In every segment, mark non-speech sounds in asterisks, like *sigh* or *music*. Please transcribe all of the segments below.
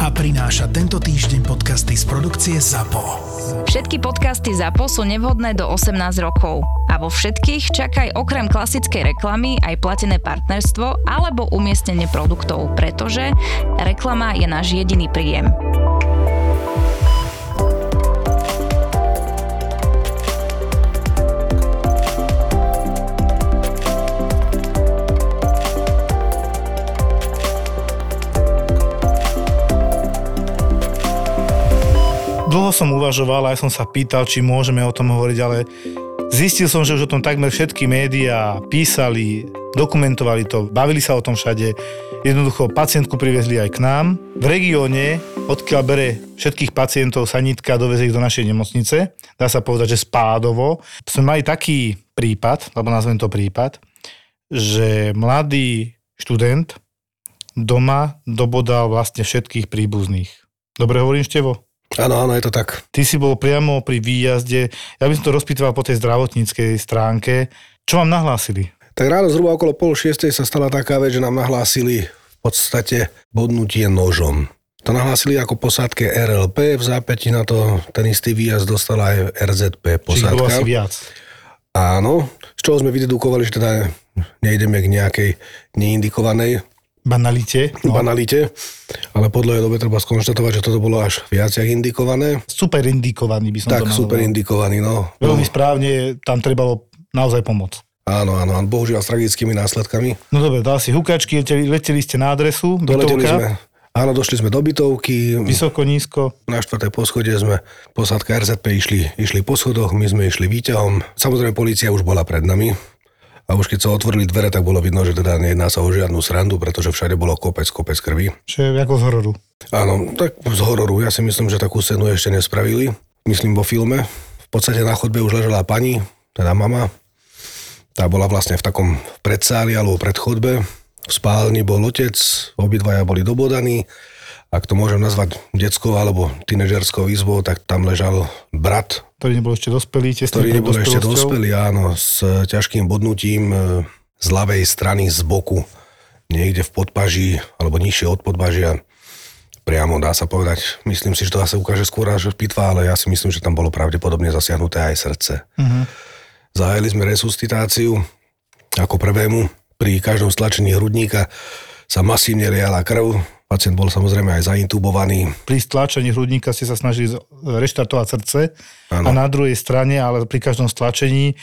a prináša tento týždeň podcasty z produkcie ZAPO. Všetky podcasty ZAPO sú nevhodné do 18 rokov. A vo všetkých čakaj okrem klasickej reklamy aj platené partnerstvo alebo umiestnenie produktov, pretože reklama je náš jediný príjem. Dlho som uvažoval, aj som sa pýtal, či môžeme o tom hovoriť, ale zistil som, že už o tom takmer všetky médiá písali, dokumentovali to, bavili sa o tom všade. Jednoducho pacientku priviezli aj k nám. V regióne, odkiaľ bere všetkých pacientov sanitka, doveze ich do našej nemocnice, dá sa povedať, že spádovo. Sme mali taký prípad, alebo nazvem to prípad, že mladý študent doma dobodal vlastne všetkých príbuzných. Dobre hovorím, Števo? Áno, áno, je to tak. Ty si bol priamo pri výjazde, ja by som to rozpýtoval po tej zdravotníckej stránke. Čo vám nahlásili? Tak ráno zhruba okolo pol šiestej sa stala taká vec, že nám nahlásili v podstate bodnutie nožom. To nahlásili ako posádke RLP, v zápäti na to ten istý výjazd dostala aj RZP posádka. Čiže viac. Áno, z čoho sme vydedukovali, že teda nejdeme k nejakej neindikovanej Banalite. No. Banalite, ale podľa dobe treba skonštatovať, že toto bolo až viac jak indikované. Super indikovaný by som tak, to super indikovaný, no. Veľmi správne, tam trebalo naozaj pomoc. Áno, áno, bohužiaľ s tragickými následkami. No dobre, dal si hukačky, leteli, leteli ste na adresu, Doleteli sme, áno, došli sme do bytovky. Vysoko, nízko. Na štvrté poschodie sme, posádka RZP išli, išli po schodoch, my sme išli výťahom. Samozrejme, policia už bola pred nami, a už keď sa otvorili dvere, tak bolo vidno, že teda nejedná sa o žiadnu srandu, pretože všade bolo kopec, kopec krvi. Čiže ako z hororu. Áno, tak z hororu. Ja si myslím, že takú scénu ešte nespravili. Myslím vo filme. V podstate na chodbe už ležela pani, teda mama. Tá bola vlastne v takom predsáli alebo predchodbe. V spálni bol otec, obidvaja boli dobodaní ak to môžem nazvať detskou alebo tínežerskou izbou, tak tam ležal brat. Ktorý nebol ešte dospelý, tesne Ktorý nebol ešte dospelý, áno, s ťažkým bodnutím e, z ľavej strany z boku, niekde v podpaží, alebo nižšie od podpažia. Priamo dá sa povedať. Myslím si, že to asi ukáže skôr až pitva, ale ja si myslím, že tam bolo pravdepodobne zasiahnuté aj srdce. Uh-huh. Zahájili sme resuscitáciu ako prvému. Pri každom stlačení hrudníka sa masívne riala krv, Pacient bol samozrejme aj zaintubovaný. Pri stlačení hrudníka ste sa snažili reštartovať srdce ano. a na druhej strane, ale pri každom stlačení,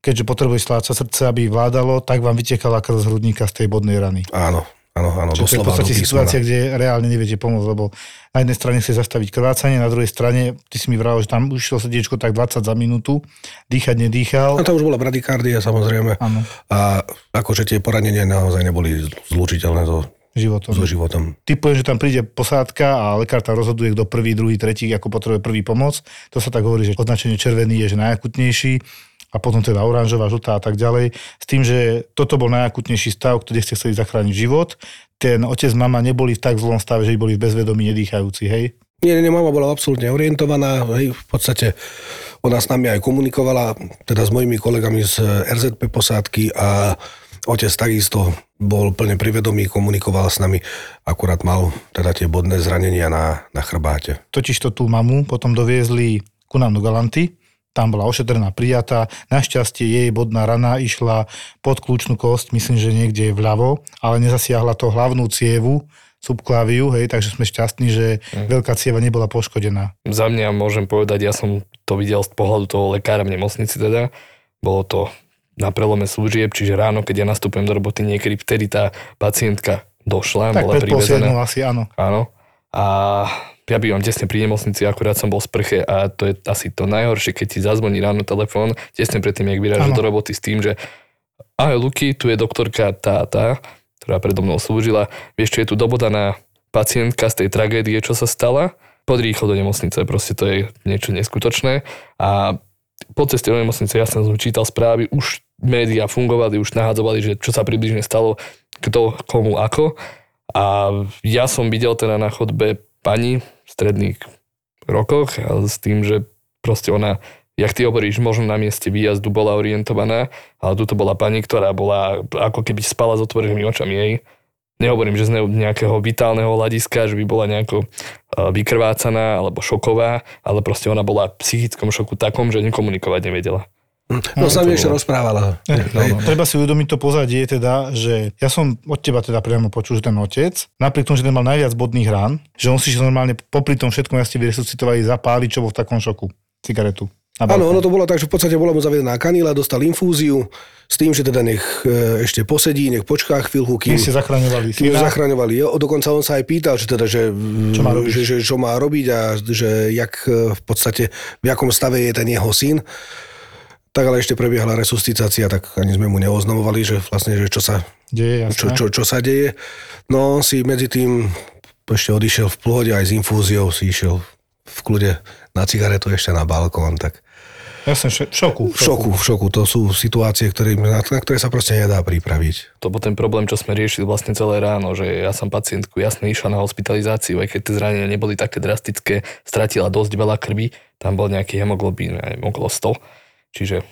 keďže potrebuje stláčať srdce, aby vládalo, tak vám vytekala krv z hrudníka z tej bodnej rany. Áno, áno, áno. Čiže to je v podstate situácia, kde reálne neviete pomôcť, lebo na jednej strane chce zastaviť krvácanie, na druhej strane, ty si mi vral, že tam už srdiečko tak 20 za minútu, dýchať nedýchal. No to už bola bradykardia samozrejme. Áno. A akože tie poranenia naozaj neboli zlučiteľné so životom. So životom. Ty povieš, že tam príde posádka a lekár tam rozhoduje, kto prvý, druhý, tretí, ako potrebuje prvý pomoc. To sa tak hovorí, že označenie červený je že najakutnejší a potom teda oranžová, žltá a tak ďalej. S tým, že toto bol najakutnejší stav, kde ste chceli zachrániť život. Ten otec, mama neboli v tak zlom stave, že boli v bezvedomí nedýchajúci, hej? Nie, nie, mama bola absolútne orientovaná, hej, v podstate ona s nami aj komunikovala, teda s mojimi kolegami z RZP posádky a Otec takisto bol plne privedomý, komunikoval s nami, akurát mal teda tie bodné zranenia na, na chrbáte. Totiž to tú mamu potom doviezli ku nám do Galanty, tam bola ošetrená, prijatá. Našťastie jej bodná rana išla pod kľúčnú kosť, myslím, že niekde je vľavo, ale nezasiahla to hlavnú cievu, subkláviu, hej, takže sme šťastní, že mm. veľká cieva nebola poškodená. Za mňa môžem povedať, ja som to videl z pohľadu toho lekára v nemocnici teda, bolo to na prelome služieb, čiže ráno, keď ja nastupujem do roboty, niekedy vtedy tá pacientka došla, tak bola privezená. asi, áno. Áno. A ja bývam tesne pri nemocnici, akurát som bol v sprche a to je asi to najhoršie, keď ti zazvoní ráno telefón, tesne predtým, jak vyrážaš do roboty s tým, že ahoj Luky, tu je doktorka tá, tá, ktorá predo mnou slúžila, vieš, čo je tu dobodaná pacientka z tej tragédie, čo sa stala, poď rýchlo do nemocnice, proste to je niečo neskutočné a po ceste do nemocnice ja som čítal správy, už médiá fungovali, už nahadzovali, že čo sa približne stalo, kto, komu, ako. A ja som videl teda na chodbe pani v stredných rokoch s tým, že proste ona, jak ty hovoríš, možno na mieste výjazdu bola orientovaná, ale tu to bola pani, ktorá bola ako keby spala s otvorenými očami jej. Nehovorím, že z nejakého vitálneho hľadiska, že by bola nejako vykrvácaná alebo šoková, ale proste ona bola v psychickom šoku takom, že nekomunikovať nevedela. No, sa mi ešte rozprávala. No, no. Treba si uvedomiť to pozadie teda, že ja som od teba teda priamo počul, že ten otec, napriek tomu, že ten mal najviac bodných rán, že on si normálne popri tom všetkom jasne vyresuscitovali zapáliť, čo bol v takom šoku. Cigaretu. Áno, ono to bolo tak, že v podstate bola mu zavedená kanila, dostal infúziu s tým, že teda nech e, ešte posedí, nech počká chvíľku, kým... ste zachraňovali Kým zachraňovali. Jo, dokonca on sa aj pýtal, že teda, že, čo má robiť, že, že, čo má robiť a že jak e, v podstate, v jakom stave je ten jeho syn. Tak ale ešte prebiehala resuscitácia, tak ani sme mu neoznamovali, že vlastne, že čo sa, deje, čo, čo, čo sa deje. No on si medzi tým ešte odišiel v pohode aj s infúziou, si išiel v kľude na cigaretu ešte na balkón, tak som v šoku. V šoku, v šoku. To sú situácie, ktoré, na, na ktoré sa proste nedá pripraviť. To bol ten problém, čo sme riešili vlastne celé ráno, že ja som pacientku jasne išla na hospitalizáciu, aj keď tie zranenia neboli také drastické, stratila dosť veľa krvi, tam bol nejaký hemoglobín, aj okolo 100 Čiže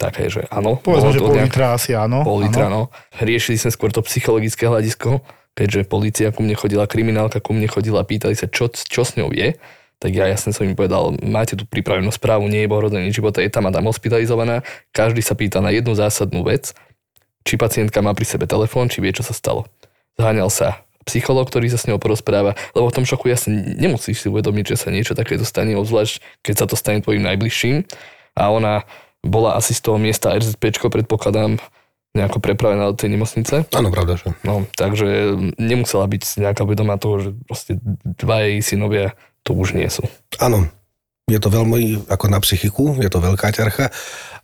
také, že áno. Povedzme, že pol litra asi áno. Pol litra, áno. Riešili sme skôr to psychologické hľadisko, keďže policia ku mne chodila, kriminálka ku mne chodila, pýtali sa, čo, čo s ňou je. Tak ja jasne som im povedal, máte tu pripravenú správu, nie je ohrozený života, je tam a tam hospitalizovaná. Každý sa pýta na jednu zásadnú vec, či pacientka má pri sebe telefón, či vie, čo sa stalo. Zháňal sa psycholog, ktorý sa s ňou porozpráva, lebo v tom šoku jasne nemusíš si uvedomiť, že sa niečo takéto stane, obzvlášť keď sa to stane tvojim najbližším a ona bola asi z toho miesta RZP, predpokladám, nejako prepravená do tej nemocnice. Áno, pravda, že. No, takže nemusela byť nejaká vedomá toho, že proste dva jej synovia to už nie sú. Áno, je to veľmi ako na psychiku, je to veľká ťarcha,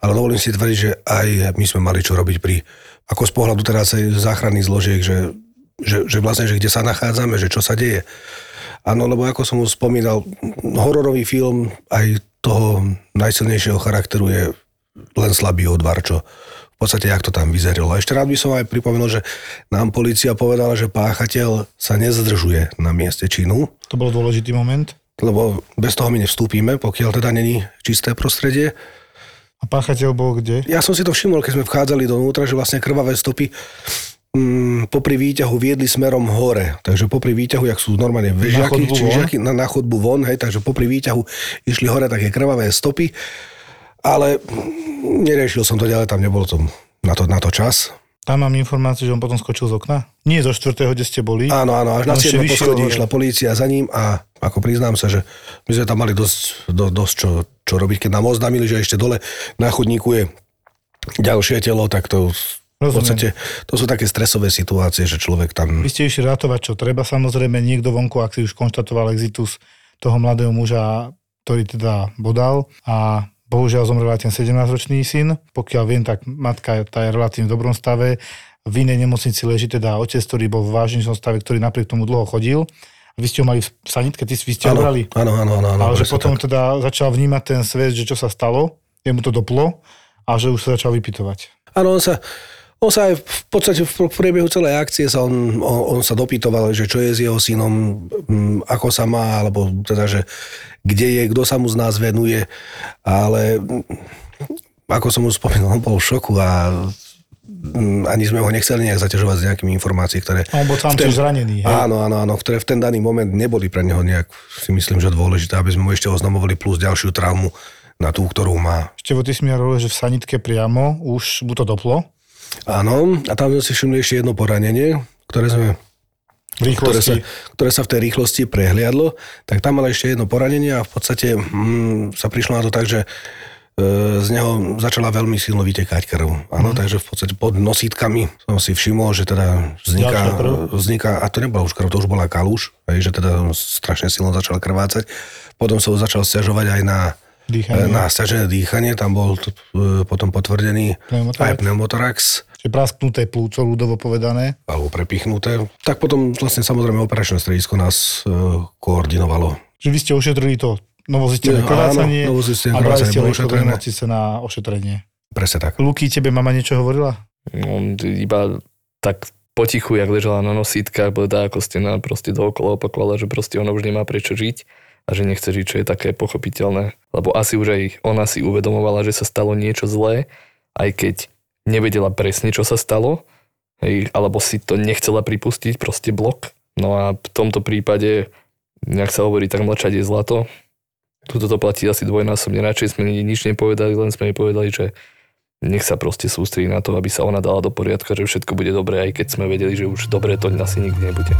ale dovolím si tvrdiť, že aj my sme mali čo robiť pri, ako z pohľadu teraz záchranných zložiek, že, že, že vlastne, že kde sa nachádzame, že čo sa deje. Áno, lebo ako som už spomínal, hororový film aj toho najsilnejšieho charakteru je len slabý odvar, čo v podstate, jak to tam vyzerilo. A ešte rád by som aj pripomenul, že nám policia povedala, že páchateľ sa nezdržuje na mieste činu. To bol dôležitý moment. Lebo bez toho my nevstúpime, pokiaľ teda není čisté prostredie. A páchateľ bol kde? Ja som si to všimol, keď sme vchádzali donútra, že vlastne krvavé stopy popri výťahu viedli smerom hore. Takže popri výťahu, jak sú normálne vežiaky, na čiže na, na chodbu von, hej, takže popri výťahu išli hore také krvavé stopy. Ale neriešil som to ďalej, tam nebol to na to, na to čas. Tam mám informáciu, že on potom skočil z okna? Nie zo štvrtého, kde ste boli? Áno, áno, až na 7. poschodí išla polícia za ním a ako priznám sa, že my sme tam mali dosť, do, dosť čo, čo robiť. Keď nám oznámili, že ešte dole na chodníku je ďalšie telo, tak to Rozumiem. V podstate to sú také stresové situácie, že človek tam... Vy ste išli rátovať, čo treba. Samozrejme, niekto vonku, ak si už konštatoval exitus toho mladého muža, ktorý teda bodal a bohužiaľ zomrel aj ten 17-ročný syn. Pokiaľ viem, tak matka tá je relatívne v dobrom stave. V inej nemocnici leží teda otec, ktorý bol v vážnejšom stave, ktorý napriek tomu dlho chodil. Vy ste ho mali v sanitke, ty vy ste ho brali? Áno, áno, áno. Ale že potom tak. teda začal vnímať ten svet, že čo sa stalo, jemu to doplo a že už sa začal vypitovať. Áno, on sa, on sa aj v podstate v priebehu celej akcie sa on, on, on sa dopytoval, že čo je s jeho synom, mm, ako sa má, alebo teda, že kde je, kto sa mu z nás venuje, ale mm, ako som už spomínal, on bol v šoku a mm, ani sme ho nechceli nejak zaťažovať s nejakými informáciami, ktoré... On bol tam ten, zranený, hej? Áno, áno, áno, ktoré v ten daný moment neboli pre neho nejak, si myslím, že dôležité, aby sme mu ešte oznamovali plus ďalšiu traumu na tú, ktorú má. Ešte ty si mi že v sanitke priamo už mu to doplo? Áno, a tam sme si všimli ešte jedno poranenie, ktoré sme ktoré sa, ktoré sa v tej rýchlosti prehliadlo, tak tam mal ešte jedno poranenie a v podstate mm, sa prišlo na to tak, že e, z neho začala veľmi silno vytekať krv. Áno, mm. takže v podstate pod nosítkami som si všimol, že teda vzniká, vzniká a to nebola už krv, to už bola kaluš, že teda strašne silno začal krvácať. Potom sa začal stiažovať aj na dýchanie. na stiažené dýchanie, tam bol t- e, potom potvrdený pneumotorax. aj pneumotorax. Čiže prasknuté plúco, ľudovo povedané. Alebo prepichnuté. Tak potom vlastne samozrejme operačné stredisko nás e, koordinovalo. Čiže vy ste ošetrili to novozistené krvácanie a brali ste do na ošetrenie. Presne tak. Luky, tebe mama niečo hovorila? No, iba tak potichu, jak ležala na nosítkach, bleda ako stena, proste dookola opakovala, že proste ona už nemá prečo žiť a že nechce žiť, čo je také pochopiteľné. Lebo asi už aj ona si uvedomovala, že sa stalo niečo zlé, aj keď nevedela presne, čo sa stalo, hej, alebo si to nechcela pripustiť, proste blok. No a v tomto prípade, nejak sa hovorí, tak mlčať je zlato. Tuto to platí asi dvojnásobne, radšej sme nič nepovedali, len sme jej povedali, že nech sa proste sústredí na to, aby sa ona dala do poriadka, že všetko bude dobré, aj keď sme vedeli, že už dobre to asi nikdy nebude.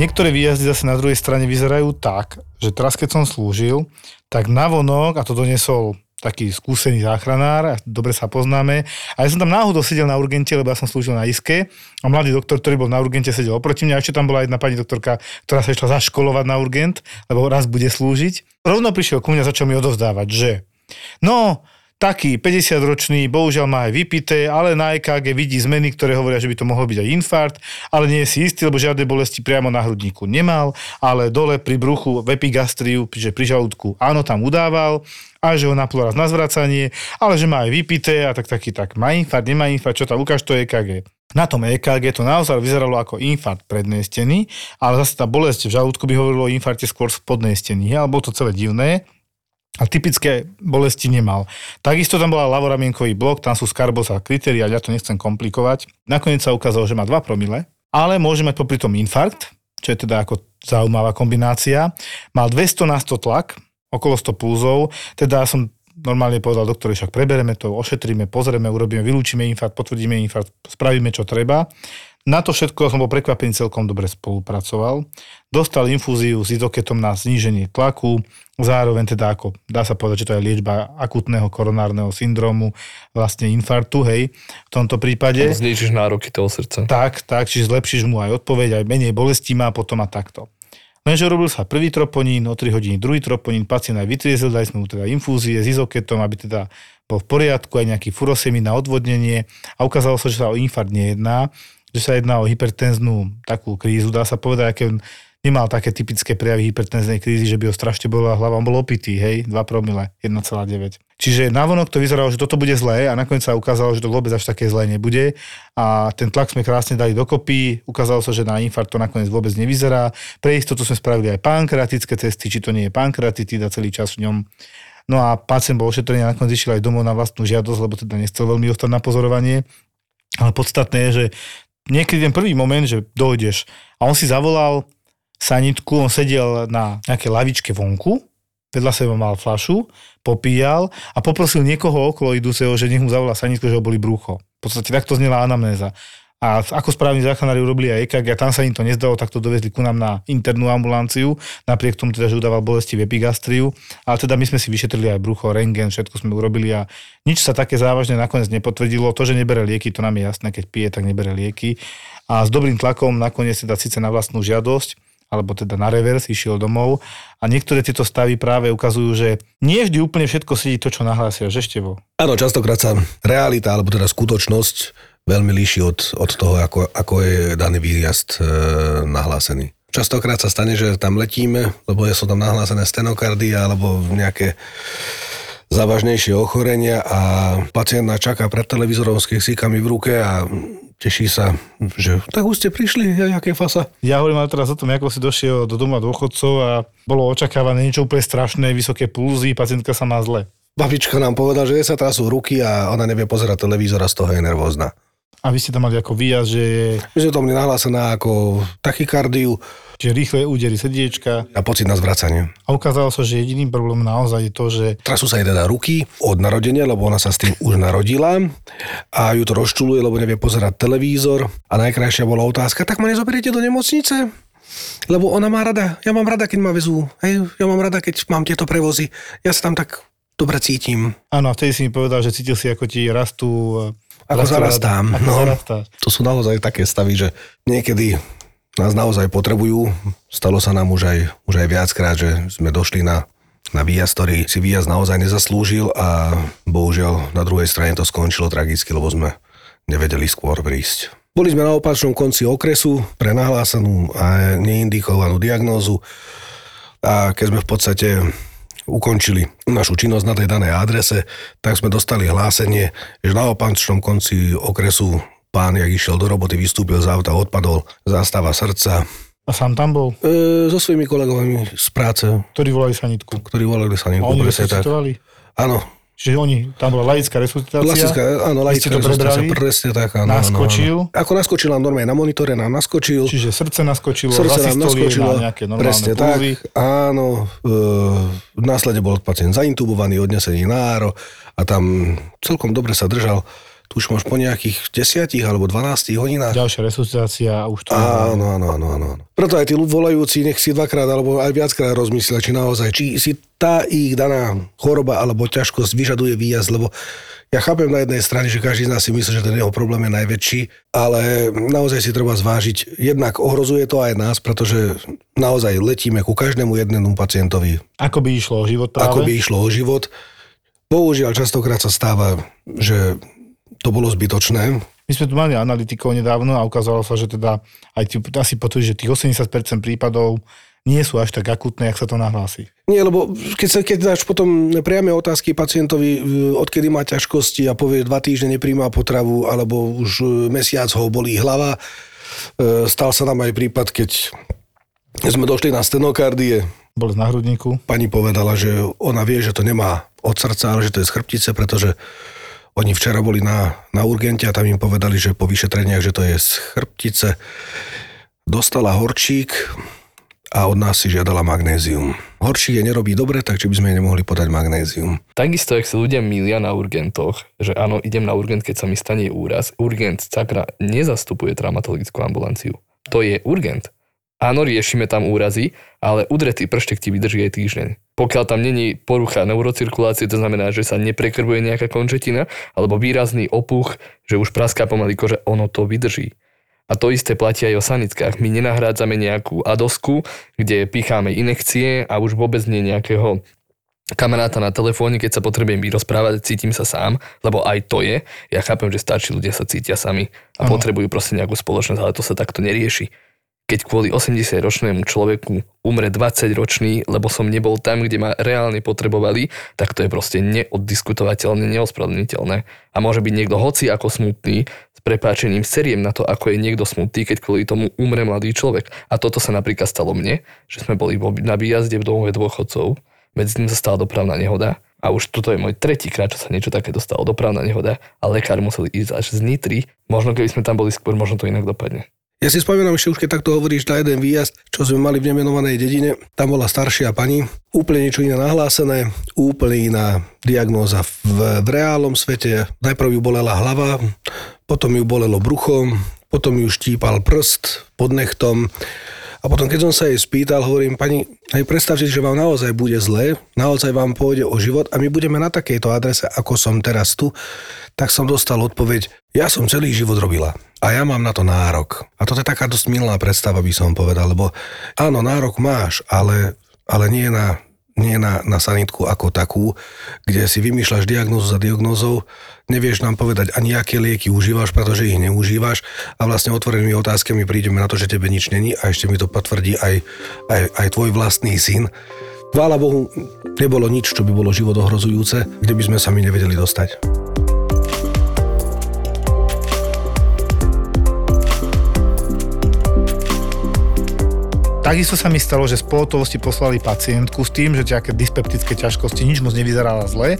Niektoré výjazdy zase na druhej strane vyzerajú tak, že teraz keď som slúžil, tak navonok, a to donesol taký skúsený záchranár, dobre sa poznáme. A ja som tam náhodou sedel na urgente, lebo ja som slúžil na ISKE a mladý doktor, ktorý bol na urgente, sedel oproti mňa. A ešte tam bola jedna pani doktorka, ktorá sa išla zaškolovať na urgent, lebo raz bude slúžiť. Rovno prišiel ku mňa, začal mi odovzdávať, že no, taký 50-ročný, bohužiaľ má aj vypité, ale na EKG vidí zmeny, ktoré hovoria, že by to mohol byť aj infarkt, ale nie je si istý, lebo žiadne bolesti priamo na hrudníku nemal, ale dole pri bruchu v epigastriu, že pri žalúdku, áno, tam udával, a že ho naplo raz na zvracanie, ale že má aj vypité a tak taký tak, má infarkt, nemá infarkt, čo tam, ukáž to EKG. Na tom EKG to naozaj vyzeralo ako infarkt prednej steny, ale zase tá bolesť v žalúdku by hovorilo o infarte skôr v spodnej steny, alebo to celé divné a typické bolesti nemal. Takisto tam bola lavoramienkový blok, tam sú skarbos a kritéria, ja to nechcem komplikovať. Nakoniec sa ukázalo, že má 2 promile, ale môže mať popri tom infarkt, čo je teda ako zaujímavá kombinácia. Mal 200 na 100 tlak, okolo 100 pulzov, teda som normálne povedal doktor, však prebereme to, ošetríme, pozrieme, urobíme, vylúčime infarkt, potvrdíme infarkt, spravíme čo treba. Na to všetko som bol prekvapený, celkom dobre spolupracoval. Dostal infúziu s izoketom na zníženie tlaku, zároveň teda ako, dá sa povedať, že to je liečba akutného koronárneho syndromu, vlastne infartu, hej, v tomto prípade. Znižíš nároky toho srdca. Tak, tak, čiže zlepšíš mu aj odpoveď, aj menej bolesti má potom a takto. Lenže robil sa prvý troponín, o 3 hodiny druhý troponín, pacient aj vytriezil, dali sme mu teda infúzie s izoketom, aby teda bol v poriadku, aj nejaký furosemín na odvodnenie a ukázalo sa, že sa o infarkt nejedná že sa jedná o hypertenznú takú krízu, dá sa povedať, aké nemal také typické prejavy hypertenznej krízy, že by ho strašne bola hlava, on bol opitý, hej, 2 promile, 1,9. Čiže návonok to vyzeralo, že toto bude zlé a nakoniec sa ukázalo, že to vôbec až také zlé nebude a ten tlak sme krásne dali dokopy, ukázalo sa, že na infarkt to nakoniec vôbec nevyzerá. Pre istotu sme spravili aj pankreatické testy, či to nie je pankreatitida celý čas v ňom. No a pacient bol ošetrený a nakoniec išiel aj domov na vlastnú žiadosť, lebo teda nechcel veľmi ostať na pozorovanie. Ale podstatné je, že niekedy ten prvý moment, že dojdeš a on si zavolal sanitku, on sedel na nejakej lavičke vonku, vedľa seba mal flašu, popíjal a poprosil niekoho okolo idúceho, že nech mu zavolá sanitku, že ho boli brucho. V podstate takto znela anamnéza. A ako správni záchranári urobili aj EKG a tam sa im to nezdalo, tak to dovezli ku nám na internú ambulanciu, napriek tomu teda, že udával bolesti v epigastriu. Ale teda my sme si vyšetrili aj brucho, rengen, všetko sme urobili a nič sa také závažné nakoniec nepotvrdilo. To, že nebere lieky, to nám je jasné, keď pije, tak nebere lieky. A s dobrým tlakom nakoniec teda síce na vlastnú žiadosť, alebo teda na revers, išiel domov. A niektoré tieto stavy práve ukazujú, že nie vždy úplne všetko sedí to, čo nahlásia, že števo. Áno, častokrát sa realita, alebo teda skutočnosť veľmi líši od, od toho, ako, ako je daný výjazd e, nahlásený. Častokrát sa stane, že tam letíme, lebo sú tam nahlásené stenokardy alebo nejaké závažnejšie ochorenia a pacient čaká pred televízorom s keksíkami v ruke a teší sa, že tak už ste prišli, aké fasa. Ja hovorím ale teraz o tom, ako si došiel do doma dôchodcov a bolo očakávané niečo úplne strašné, vysoké pulzy, pacientka sa má zle. Babička nám povedala, že sa trasú ruky a ona nevie pozerať televízor a z toho je nervózna. A vy ste tam mali ako výjazd, že. My sme tam nahlásená ako tachykardiu. Čiže rýchle údery srdiečka. A pocit na zvracanie. A ukázalo sa, že jediným problémom naozaj je to, že... Trasú sa jej teda ruky od narodenia, lebo ona sa s tým už narodila a ju to rozčuluje, lebo nevie pozerať televízor. A najkrajšia bola otázka, tak ma nezoberiete do nemocnice? Lebo ona má rada, ja mám rada, keď ma vezú, hej, ja mám rada, keď mám tieto prevozy. Ja sa tam tak dobre cítim. Áno, a vtedy si mi povedal, že cítil si, ako ti rastú ako zarastám. Ako no, zarastáš. To sú naozaj také stavy, že niekedy nás naozaj potrebujú. Stalo sa nám už aj, už aj viackrát, že sme došli na, na výjazd, ktorý si výjazd naozaj nezaslúžil a bohužiaľ na druhej strane to skončilo tragicky, lebo sme nevedeli skôr prísť. Boli sme na opačnom konci okresu pre nahlásenú a neindikovanú diagnózu a keď sme v podstate ukončili našu činnosť na tej danej adrese, tak sme dostali hlásenie, že na opačnom konci okresu pán, jak išiel do roboty, vystúpil z auta, odpadol, zástava srdca. A sám tam bol? E, so svojimi kolegovami z práce. Ktorí volali sanitku? Ktorí volali sanitku. A oni? Áno, Čiže oni, tam bola laická resuscitácia. Laická, áno, laická to prebrali, presne tak. Áno, naskočil. Áno, áno. Ako naskočil nám normálne na monitore, nám naskočil. Čiže srdce naskočilo, srdce nám naskočilo, na nejaké normálne presne pulzy. tak, áno. E, následne bol pacient zaintubovaný, odnesený na áro a tam celkom dobre sa držal tuším až po nejakých 10 alebo 12 hodinách. Ďalšia resuscitácia a už to... Áno, áno, áno, áno. Preto aj tí volajúci nech si dvakrát alebo aj viackrát rozmyslia, či naozaj, či si tá ich daná choroba alebo ťažkosť vyžaduje výjazd, lebo ja chápem na jednej strane, že každý z nás si myslí, že ten jeho problém je najväčší, ale naozaj si treba zvážiť, jednak ohrozuje to aj nás, pretože naozaj letíme ku každému jednému pacientovi. Ako by išlo o život práve? Ako by išlo o život. Bohužiaľ, častokrát sa stáva, že to bolo zbytočné. My sme tu mali analytikov nedávno a ukázalo sa, že teda aj tí, asi potvrdí, že tých 80% prípadov nie sú až tak akutné, jak sa to nahlási. Nie, lebo keď, sa, keď dáš potom priame otázky pacientovi, odkedy má ťažkosti a povie dva týždne nepríjma potravu, alebo už mesiac ho bolí hlava. E, stal sa nám aj prípad, keď sme došli na stenokardie. Bol z náhrudníku. Pani povedala, že ona vie, že to nemá od srdca, ale že to je z chrbtice, pretože oni včera boli na, na urgente a tam im povedali, že po vyšetreniach, že to je z chrbtice. Dostala horčík a od nás si žiadala magnézium. Horšie je nerobí dobre, tak či by sme jej nemohli podať magnézium. Takisto, ak sa ľudia milia na urgentoch, že áno, idem na urgent, keď sa mi stane úraz, urgent sakra nezastupuje traumatologickú ambulanciu. To je urgent. Áno, riešime tam úrazy, ale udretý prštek ti vydrží aj týždeň. Pokiaľ tam není porucha neurocirkulácie, to znamená, že sa neprekrbuje nejaká končetina, alebo výrazný opuch, že už praská pomaly kože, ono to vydrží. A to isté platí aj o sanitkách. My nenahrádzame nejakú adosku, kde picháme inekcie a už vôbec nie nejakého kamaráta na telefóne, keď sa potrebujem vyrozprávať, cítim sa sám, lebo aj to je. Ja chápem, že starší ľudia sa cítia sami a ano. potrebujú proste nejakú spoločnosť, ale to sa takto nerieši keď kvôli 80-ročnému človeku umre 20-ročný, lebo som nebol tam, kde ma reálne potrebovali, tak to je proste neoddiskutovateľné, neospravedlniteľné. A môže byť niekto hoci ako smutný, s prepáčením seriem na to, ako je niekto smutný, keď kvôli tomu umre mladý človek. A toto sa napríklad stalo mne, že sme boli na výjazde v domove dôchodcov, medzi tým sa stala dopravná nehoda a už toto je môj tretí krát, čo sa niečo také dostalo, dopravná nehoda a lekár musel ísť až z Nitry. Možno keby sme tam boli skôr, možno to inak dopadne. Ja si spomínam ešte už, keď takto hovoríš na jeden výjazd, čo sme mali v nemenovanej dedine. Tam bola staršia pani, úplne niečo iné nahlásené, úplne iná diagnóza v, v reálnom svete. Najprv ju bolela hlava, potom ju bolelo brucho, potom ju štípal prst pod nechtom. A potom, keď som sa jej spýtal, hovorím, pani, aj predstavte že vám naozaj bude zle, naozaj vám pôjde o život a my budeme na takejto adrese, ako som teraz tu, tak som dostal odpoveď, ja som celý život robila a ja mám na to nárok. A toto je taká dosť milná predstava, by som povedal, lebo áno, nárok máš, ale, ale nie na, nie na, na sanitku ako takú, kde si vymýšľaš diagnózu za diagnózou, nevieš nám povedať ani aké lieky užívaš, pretože ich neužívaš a vlastne otvorenými otázkami prídeme na to, že tebe nič není a ešte mi to potvrdí aj, aj, aj tvoj vlastný syn. Chvála Bohu, nebolo nič, čo by bolo život kde by sme sa my nevedeli dostať. Takisto sa mi stalo, že z pohotovosti poslali pacientku s tým, že nejaké dyspeptické ťažkosti, nič moc nevyzerala zle.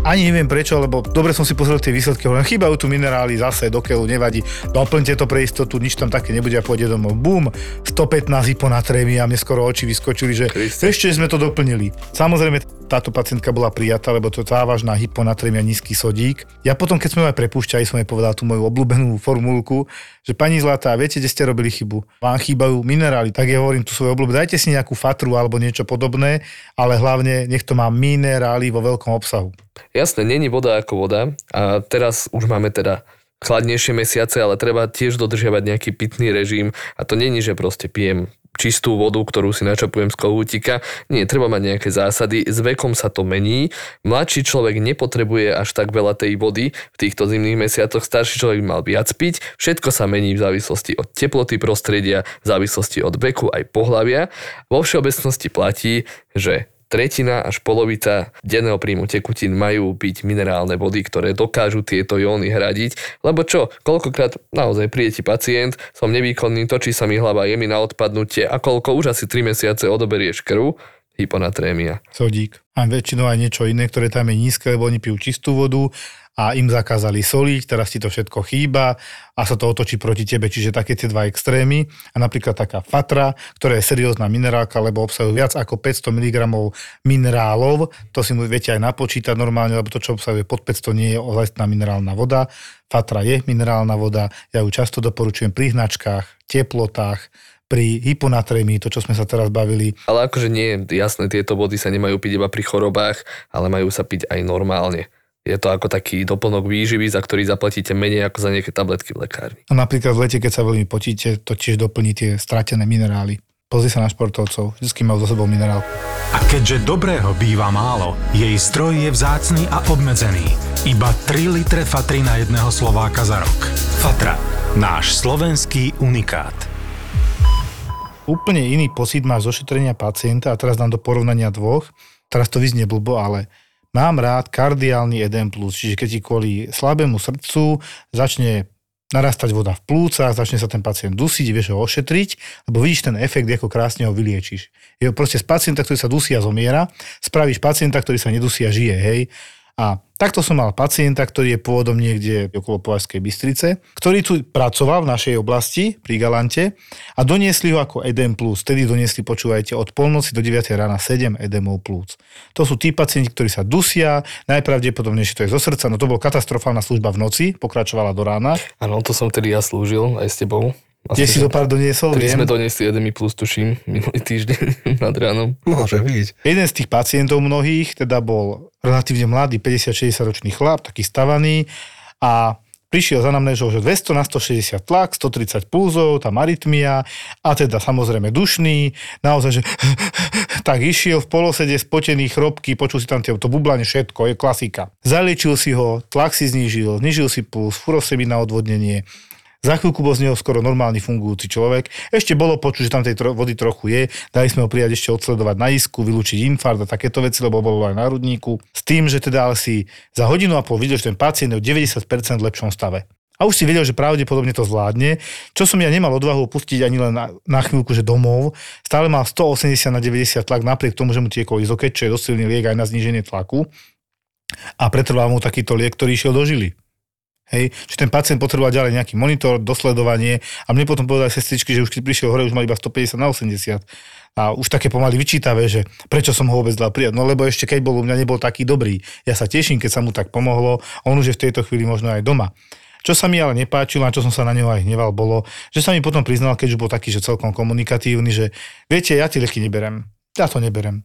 Ani neviem prečo, lebo dobre som si pozrel tie výsledky, hovorím, chýbajú tu minerály, zase do keľu, nevadí, doplňte to pre istotu, nič tam také nebude a pôjde domov. Bum, 115 hyponatrémy a mne skoro oči vyskočili, že Christe. ešte sme to doplnili. Samozrejme, táto pacientka bola prijatá, lebo to je závažná hyponatrémia, nízky sodík. Ja potom, keď sme aj prepúšťali, som jej povedal tú moju obľúbenú formulku, že pani Zlatá, viete, kde ste robili chybu? Vám chýbajú minerály, tak ja hovorím tu svoje obľúbe, dajte si nejakú fatru alebo niečo podobné, ale hlavne nech to má minerály vo veľkom obsahu. Jasné, není voda ako voda a teraz už máme teda chladnejšie mesiace, ale treba tiež dodržiavať nejaký pitný režim a to není, že proste pijem čistú vodu, ktorú si načapujem z kohútika. Nie, treba mať nejaké zásady. S vekom sa to mení. Mladší človek nepotrebuje až tak veľa tej vody v týchto zimných mesiacoch. Starší človek mal viac piť. Všetko sa mení v závislosti od teploty prostredia, v závislosti od veku aj pohlavia. Vo všeobecnosti platí, že tretina až polovica denného príjmu tekutín majú byť minerálne vody, ktoré dokážu tieto jóny hradiť. Lebo čo, koľkokrát naozaj príde ti pacient, som nevýkonný, točí sa mi hlava, je mi na odpadnutie a koľko už asi 3 mesiace odoberieš krv, hyponatrémia. Sodík. A väčšinou aj niečo iné, ktoré tam je nízke, lebo oni pijú čistú vodu a im zakázali soliť, teraz ti to všetko chýba a sa to otočí proti tebe, čiže také tie dva extrémy. A napríklad taká fatra, ktorá je seriózna minerálka, lebo obsahuje viac ako 500 mg minerálov, to si viete aj napočítať normálne, lebo to, čo obsahuje pod 500, nie je ozajstná minerálna voda. Fatra je minerálna voda, ja ju často doporučujem pri hnačkách, teplotách, pri hyponatrémii, to, čo sme sa teraz bavili. Ale akože nie je jasné, tieto vody sa nemajú piť iba pri chorobách, ale majú sa piť aj normálne je to ako taký doplnok výživy, za ktorý zaplatíte menej ako za nejaké tabletky v lekárni. A napríklad v lete, keď sa veľmi potíte, to tiež doplní tie stratené minerály. Pozri sa na športovcov, vždy majú za sebou minerál. A keďže dobrého býva málo, jej zdroj je vzácný a obmedzený. Iba 3 litre Fatry na jedného Slováka za rok. Fatra, náš slovenský unikát. Úplne iný pocit máš zo šetrenia pacienta a teraz dám do porovnania dvoch. Teraz to vyznie blbo, ale mám rád kardiálny edem čiže keď ti kvôli slabému srdcu začne narastať voda v plúcach, začne sa ten pacient dusiť, vieš ho ošetriť, lebo vidíš ten efekt, ako krásne ho vyliečiš. Je proste z pacienta, ktorý sa dusí a zomiera, spravíš pacienta, ktorý sa nedusí a žije, hej. A Takto som mal pacienta, ktorý je pôvodom niekde okolo Považskej Bystrice, ktorý tu pracoval v našej oblasti pri Galante a doniesli ho ako edem plus. Tedy doniesli, počúvajte, od polnoci do 9 rána 7 edemov plus. To sú tí pacienti, ktorí sa dusia, najpravdepodobnejšie to je zo srdca, no to bola katastrofálna služba v noci, pokračovala do rána. Áno, to som tedy ja slúžil aj s tebou. Kde si to pár doniesol? Viem. sme doniesli jeden plus, tuším, minulý týždeň *laughs* nad ránom. Môže byť. Jeden z tých pacientov mnohých teda bol relatívne mladý, 50-60 ročný chlap, taký stavaný a prišiel za namnéžou, že 200 na 160 tlak, 130 pulzov, tam arytmia a teda samozrejme dušný, naozaj, že *laughs* tak išiel v polosede spotený chrobky, počul si tam to bublanie, všetko, je klasika. Zaliečil si ho, tlak si znížil, znížil si puls, furosemin na odvodnenie, za chvíľku bol z neho skoro normálny fungujúci človek. Ešte bolo počuť, že tam tej tro- vody trochu je. Dali sme ho prijať ešte odsledovať na isku, vylúčiť infarkt a takéto veci, lebo bolo aj na rudníku. S tým, že teda si za hodinu a pol videl, že ten pacient je o 90% v lepšom stave. A už si vedel, že pravdepodobne to zvládne, čo som ja nemal odvahu opustiť ani len na, na chvíľku, že domov. Stále mal 180 na 90 tlak, napriek tomu, že mu tiekol izoket, čo je dosilný liek aj na zníženie tlaku. A pretrval mu takýto liek, ktorý išiel do žily. Hej, že ten pacient potreboval ďalej nejaký monitor, dosledovanie a mne potom povedali sestričky, že už keď prišiel hore, už mal iba 150 na 80 a už také pomaly vyčítavé, že prečo som ho vôbec dal prijať. No lebo ešte keď bol u mňa, nebol taký dobrý. Ja sa teším, keď sa mu tak pomohlo, on už je v tejto chvíli možno aj doma. Čo sa mi ale nepáčilo a čo som sa na neho aj hneval, bolo, že sa mi potom priznal, keď už bol taký, že celkom komunikatívny, že viete, ja tie lieky neberem. Ja to neberem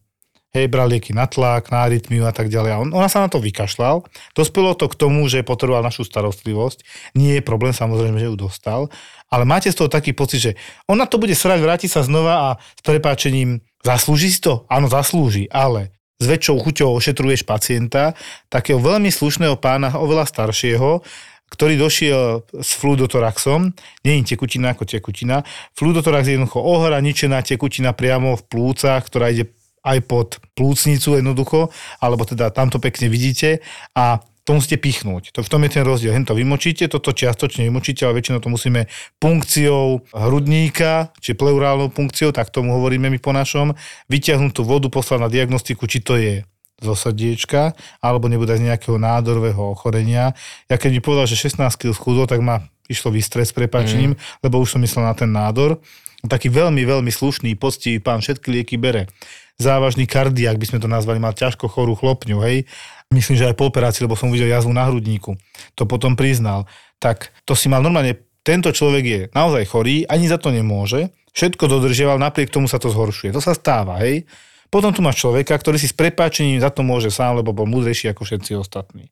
hej, bral lieky na tlak, na arytmiu a tak ďalej. A on, ona sa na to vykašľal. Dospelo to k tomu, že potreboval našu starostlivosť. Nie je problém, samozrejme, že ju dostal. Ale máte z toho taký pocit, že ona to bude srať, vráti sa znova a s prepáčením zaslúži si to? Áno, zaslúži, ale s väčšou chuťou ošetruješ pacienta, takého veľmi slušného pána, oveľa staršieho, ktorý došiel s fluidotoraxom, nie je tekutina ako tekutina, fluidotorax je jednoducho ohraničená tekutina priamo v plúcach, ktorá ide aj pod plúcnicu jednoducho, alebo teda tamto pekne vidíte a to musíte pichnúť. To, v tom je ten rozdiel. Hen to vymočíte, toto čiastočne vymočíte, ale väčšinou to musíme punkciou hrudníka, či pleurálnou punkciou, tak tomu hovoríme my po našom, vyťahnuť tú vodu, poslať na diagnostiku, či to je zo srdiečka, alebo nebude z nejakého nádorového ochorenia. Ja keď mi povedal, že 16 kg schudol, tak ma išlo vystres s prepačením, mm. lebo už som myslel na ten nádor. Taký veľmi, veľmi slušný, poctivý pán všetky lieky bere závažný kardiak, by sme to nazvali, mal ťažko chorú chlopňu, hej. Myslím, že aj po operácii, lebo som videl jazvu na hrudníku. To potom priznal. Tak to si mal normálne, tento človek je naozaj chorý, ani za to nemôže, všetko dodržiaval, napriek tomu sa to zhoršuje. To sa stáva, hej. Potom tu máš človeka, ktorý si s prepáčením za to môže sám, lebo bol múdrejší ako všetci ostatní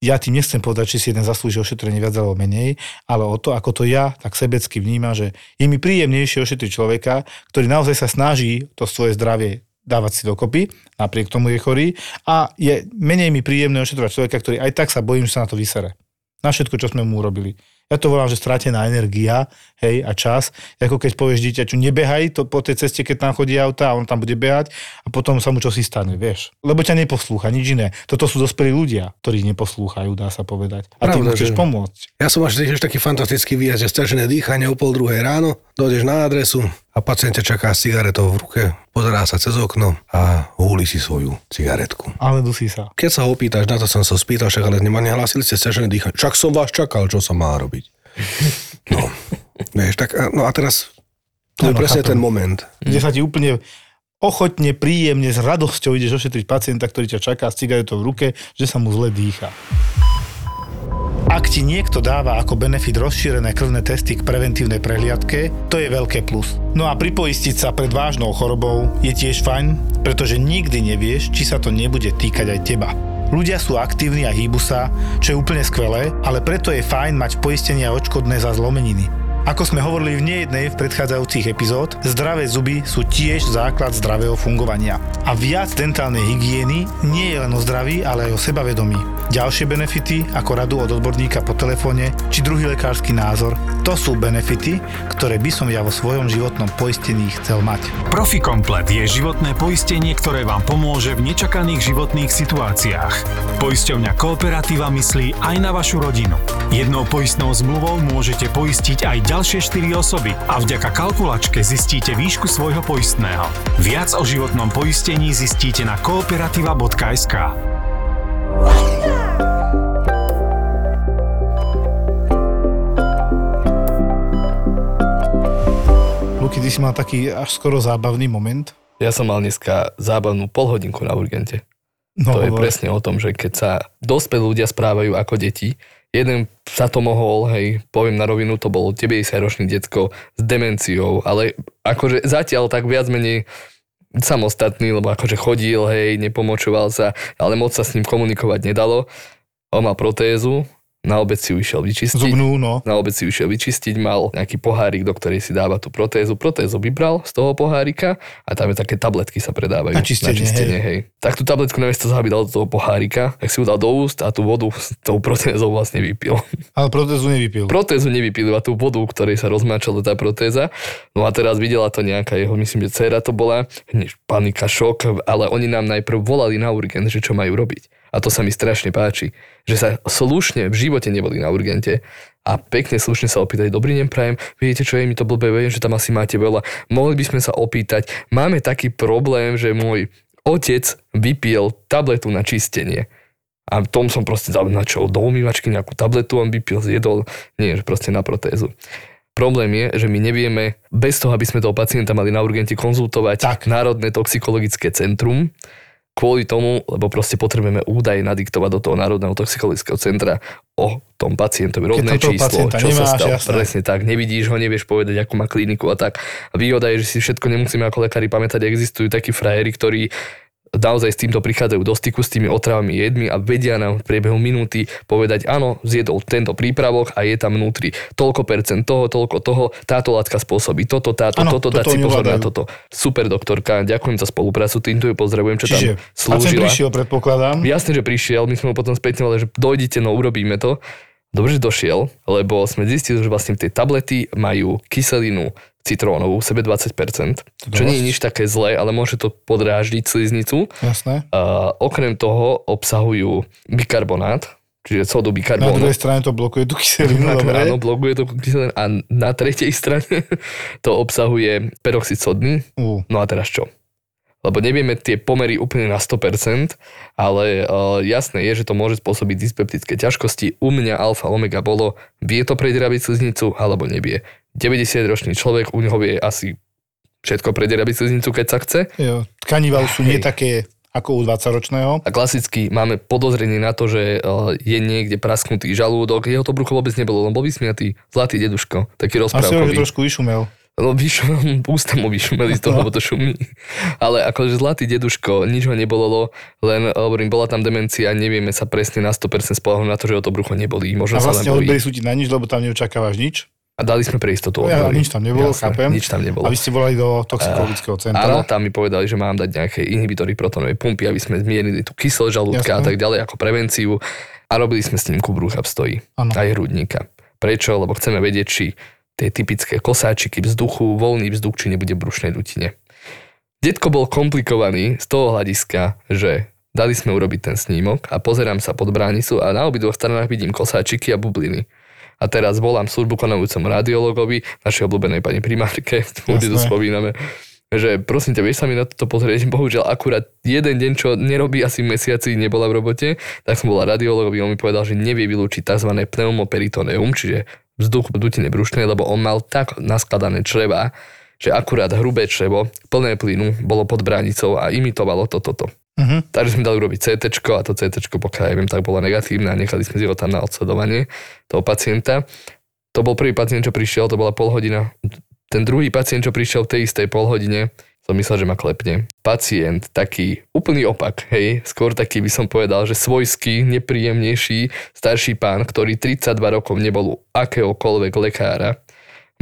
ja ti nechcem povedať, či si jeden zaslúži ošetrenie viac alebo menej, ale o to, ako to ja tak sebecky vnímam, že je mi príjemnejšie ošetriť človeka, ktorý naozaj sa snaží to svoje zdravie dávať si dokopy, napriek tomu je chorý a je menej mi príjemné ošetrovať človeka, ktorý aj tak sa bojím, že sa na to vysere. Na všetko, čo sme mu urobili. Ja to volám, že stratená energia, hej, a čas. Ako keď povieš dieťaťu, nebehaj to po tej ceste, keď tam chodí auta a on tam bude behať a potom sa mu čosi stane, vieš. Lebo ťa neposlúcha, nič iné. Toto sú dospelí ľudia, ktorí neposlúchajú, dá sa povedať. A ty mu chceš pomôcť. Ja som až tiež taký fantastický výjazd, že strašené dýchanie o pol druhej ráno, dojdeš na adresu a pacient ťa čaká s cigaretou v ruke, pozerá sa cez okno a húli si svoju cigaretku. Ale dusí sa. Keď sa ho opýtaš, na to som sa spýtal, však ale nemá nehlásili ste strašené dýchanie. Čak som vás čakal, čo sa má robiť. No, *laughs* vieš, tak, no a teraz to je presne ten moment. Kde sa ti úplne ochotne, príjemne, s radosťou ideš ošetriť pacienta, ktorý ťa čaká s cigaretou v ruke, že sa mu zle dýcha. Ak ti niekto dáva ako benefit rozšírené krvné testy k preventívnej prehliadke, to je veľké plus. No a pripoistiť sa pred vážnou chorobou je tiež fajn, pretože nikdy nevieš, či sa to nebude týkať aj teba. Ľudia sú aktívni a hýbu sa, čo je úplne skvelé, ale preto je fajn mať poistenie a odškodné za zlomeniny. Ako sme hovorili v nejednej v predchádzajúcich epizód, zdravé zuby sú tiež základ zdravého fungovania. A viac dentálnej hygieny nie je len o zdraví, ale aj o sebavedomí. Ďalšie benefity, ako radu od odborníka po telefóne, či druhý lekársky názor, to sú benefity, ktoré by som ja vo svojom životnom poistení chcel mať. Komplet je životné poistenie, ktoré vám pomôže v nečakaných životných situáciách. Poisťovňa Kooperativa myslí aj na vašu rodinu. Jednou poistnou zmluvou môžete poistiť aj ďalšie 4 osoby a vďaka kalkulačke zistíte výšku svojho poistného. Viac o životnom poistení zistíte na kooperativa.sk. Luky, ty si mal taký až skoro zábavný moment. Ja som mal dneska zábavnú polhodinku na urgente. No, to hovor. je presne o tom, že keď sa dospelí ľudia správajú ako deti, jeden sa to mohol, hej, poviem na rovinu, to bol 90-ročný detko s demenciou, ale akože zatiaľ tak viac menej samostatný, lebo akože chodil, hej, nepomočoval sa, ale moc sa s ním komunikovať nedalo. On mal protézu, na obec si išiel vyčistiť. Zubnú, no. Na obec si išiel vyčistiť, mal nejaký pohárik, do ktorej si dáva tú protézu. Protézu vybral z toho pohárika a tam je také tabletky sa predávajú. Na čistenie, na čistenie hej. hej. Tak tú tabletku neviesto zahabi dal do toho pohárika, tak si ju dal do úst a tú vodu s tou protézou vlastne vypil. *laughs* Ale protézu nevypil. Protézu nevypil a tú vodu, ktorej sa rozmáčala tá protéza. No a teraz videla to nejaká jeho, myslím, že dcera to bola, panika, šok, ale oni nám najprv volali na urgent, že čo majú robiť. A to sa mi strašne páči, že sa slušne v živote neboli na urgente a pekne slušne sa opýtať, dobrý deň prajem, viete čo je mi to blbé, viem, že tam asi máte veľa, mohli by sme sa opýtať, máme taký problém, že môj otec vypil tabletu na čistenie. A tom som proste dal na čo, do umývačky nejakú tabletu, on vypil, zjedol, nie, že proste na protézu. Problém je, že my nevieme, bez toho, aby sme toho pacienta mali na urgente konzultovať tak. Národné toxikologické centrum, kvôli tomu, lebo proste potrebujeme údaje nadiktovať do toho Národného toxikologického centra o tom pacientovi, rodné číslo, čo nemáš, sa stalo. Jasné. Presne tak, nevidíš ho, nevieš povedať, akú má kliniku a tak. A výhoda je, že si všetko nemusíme ako lekári pamätať, existujú takí frajeri, ktorí naozaj s týmto prichádzajú do styku s tými otravami jedmi a vedia nám v priebehu minúty povedať, áno, zjedol tento prípravok a je tam vnútri toľko percent toho, toľko toho, táto látka spôsobí toto, táto, ano, toto, dať si pozor na toto. Super doktorka, ďakujem za spoluprácu, týmto ju pozdravujem, čo Čiže, tam slúžila. A prišiel, predpokladám. Jasne, že prišiel, my sme mu potom späť že dojdite, no urobíme to. Dobre, že došiel, lebo sme zistili, že vlastne tie tablety majú kyselinu citrónovú, sebe 20%, čo nie je nič také zlé, ale môže to podráždiť sliznicu. Jasné. Uh, okrem toho obsahujú bikarbonát, čiže sodu bikarbónu. Na druhej strane to blokuje tú kyselinu, *laughs* dobre? Áno, blokuje tú kyselinu a na tretej strane *laughs* to obsahuje peroxid sodný. Uh. No a teraz čo? lebo nevieme tie pomery úplne na 100%, ale uh, jasné je, že to môže spôsobiť dyspeptické ťažkosti. U mňa alfa omega bolo, vie to prederabiť sliznicu alebo nevie. 90-ročný človek, u neho vie asi všetko prederabiť sliznicu, keď sa chce. Jo, tkaniva sú nie také ako u 20-ročného. A klasicky máme podozrenie na to, že je niekde prasknutý žalúdok. Jeho to brucho vôbec nebolo, len bol vysmiatý zlatý deduško, taký rozprávkový. Asi ho trošku vyšumel. No vyšumel, ústa mu vyšumeli z toho, lebo to šumí. Ale akože zlatý deduško, nič ho nebolelo, len hovorím, bola tam demencia, nevieme sa presne na 100% spolahnuť na to, že o to brucho nebolí. Možno a vlastne odbili sú ti na nič, lebo tam neočakávaš nič? A dali sme pre istotu ja, nič tam nebolo, Jasne, chápem. Nič tam nebolo. A vy ste volali do toxikologického centra. Áno, tam mi povedali, že mám dať nejaké inhibitory protonovej pumpy, aby sme zmiernili tú kyselé žalúdka a tak ďalej ako prevenciu. A robili sme snímku brúcha v stoji. Aj hrudníka. Prečo? Lebo chceme vedieť, či tie typické kosáčiky vzduchu, voľný vzduch, či nebude v brušnej dutine. Detko bol komplikovaný z toho hľadiska, že dali sme urobiť ten snímok a pozerám sa pod bránicu a na obidvoch stranách vidím kosáčiky a bubliny. A teraz volám službu konajúcom radiologovi, našej obľúbenej pani primárke, *laughs* tu spomíname, že prosím ťa, vieš sa mi na toto pozrieť, bohužiaľ akurát jeden deň, čo nerobí asi mesiaci, nebola v robote, tak som bola radiologovi, on mi povedal, že nevie vylúčiť tzv. pneumoperitoneum, čiže vzduch v dutine brušnej, lebo on mal tak naskladané čreva, že akurát hrubé črevo, plné plynu, bolo pod bránicou a imitovalo toto. To, to. Uh-huh. Takže sme dali urobiť CT a to CT, pokiaľ ja viem, tak bolo negatívne a nechali sme si ho tam na odsledovanie toho pacienta. To bol prvý pacient, čo prišiel, to bola pol hodina ten druhý pacient, čo prišiel v tej istej polhodine, som myslel, že ma klepne. Pacient, taký úplný opak, hej, skôr taký by som povedal, že svojský, nepríjemnejší starší pán, ktorý 32 rokov nebol u akéhokoľvek lekára,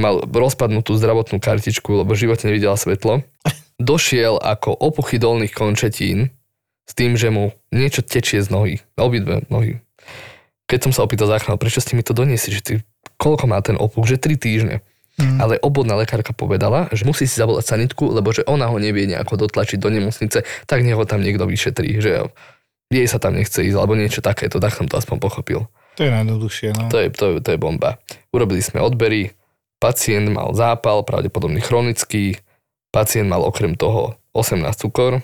mal rozpadnutú zdravotnú kartičku, lebo v živote nevidela svetlo, *laughs* došiel ako opuchy dolných končetín s tým, že mu niečo tečie z nohy, obidve nohy. Keď som sa opýtal záchranu, prečo ste mi to doniesli, že ty, koľko má ten opuch, že 3 týždne. Mm. Ale obvodná lekárka povedala, že musí si zavolať sanitku, lebo že ona ho nevie nejako dotlačiť do nemocnice, tak nech ho tam niekto vyšetrí, že jej sa tam nechce ísť, alebo niečo takéto, tak som to aspoň pochopil. To je najjednoduchšie, no. To je, to, je, to je bomba. Urobili sme odbery, pacient mal zápal, pravdepodobne chronický, pacient mal okrem toho 18 cukor,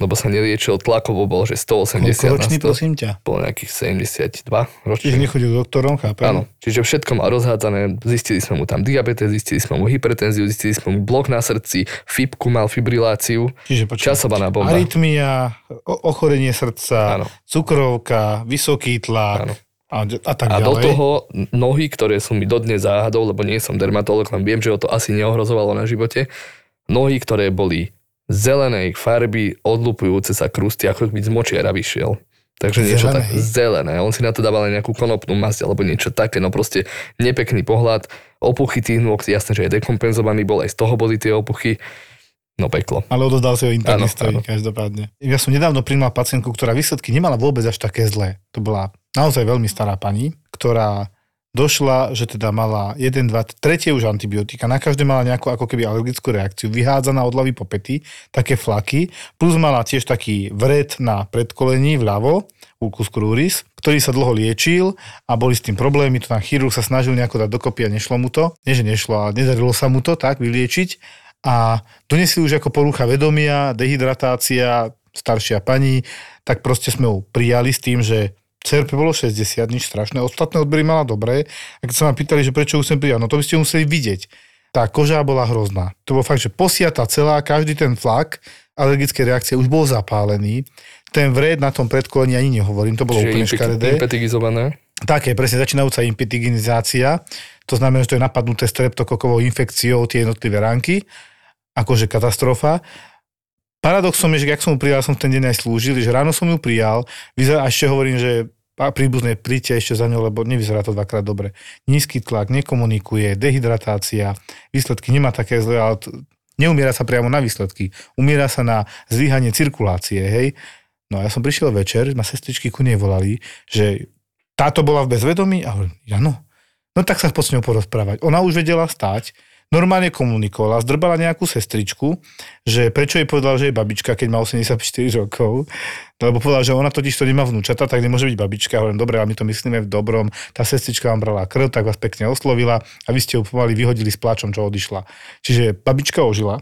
lebo sa neliečil, tlakovo bol, že 180 ročný, na 100, prosím ťa? Bol nejakých 72 ročný. Čiže nechodil doktorom, chápem? Áno, čiže všetko mal rozhádzané, zistili sme mu tam diabetes, zistili sme mu hypertenziu, zistili sme mu blok na srdci, fibku mal fibriláciu, čiže počuť, časovaná bomba. Arytmia, ochorenie srdca, Áno. cukrovka, vysoký tlak. Áno. A, a, tak a do toho nohy, ktoré sú mi dodnes záhadou, lebo nie som dermatolog, len viem, že ho to asi neohrozovalo na živote, nohy, ktoré boli zelenej farby odlupujúce sa krusty, ako by z močiara vyšiel. Takže niečo zelené. tak zelené. On si na to dával nejakú konopnú masť alebo niečo také, no proste nepekný pohľad. Opuchy tých nôh, jasné, že je dekompenzovaný, bol aj z toho boli tie opuchy. No peklo. Ale odozdal si ho internistovi, každopádne. Ja som nedávno prijímal pacientku, ktorá výsledky nemala vôbec až také zlé. To bola naozaj veľmi stará pani, ktorá došla, že teda mala 1, 2, tretie už antibiotika, na každé mala nejakú ako keby alergickú reakciu, vyhádzaná od hlavy po pety, také flaky, plus mala tiež taký vred na predkolení vľavo, ulcus cruris, ktorý sa dlho liečil a boli s tým problémy, to tam chirurg sa snažil nejako dať dokopy a nešlo mu to. Nie, že nešlo, ale nedarilo sa mu to tak vyliečiť. A donesli už ako porucha vedomia, dehydratácia, staršia pani, tak proste sme ju prijali s tým, že CRP bolo 60, nič strašné, ostatné odbery mala dobré. A keď sa ma pýtali, že prečo ju sem prijal, no to by ste museli vidieť. Tá koža bola hrozná. To bol fakt, že posiata celá, každý ten flak alergické reakcie už bol zapálený. Ten vred na tom predkolení ani nehovorím, to bolo Čiže úplne škaredé. Impetigizované? Také, presne, začínajúca impetiginizácia. To znamená, že to je napadnuté streptokokovou infekciou tie jednotlivé ránky. Akože katastrofa. Paradoxom je, že ak som mu prijal, som ten deň aj slúžil, že ráno som ju prijal, vyzerá, a ešte hovorím, že príbuzné príďte ešte za ňou, lebo nevyzerá to dvakrát dobre. Nízky tlak, nekomunikuje, dehydratácia, výsledky nemá také zlé, ale t- neumiera sa priamo na výsledky. Umiera sa na zlyhanie cirkulácie, hej. No a ja som prišiel večer, ma sestričky ku nej volali, že táto bola v bezvedomí a hovorím, ja no. No tak sa s ňou porozprávať. Ona už vedela stáť, normálne komunikovala, zdrbala nejakú sestričku, že prečo jej povedal, že je babička, keď má 84 rokov, lebo povedal, že ona totiž to nemá vnúčata, tak nemôže byť babička. Hovorím, dobre, ale my to myslíme v dobrom. Tá sestrička vám brala krv, tak vás pekne oslovila a vy ste ju pomaly vyhodili s pláčom, čo odišla. Čiže babička ožila,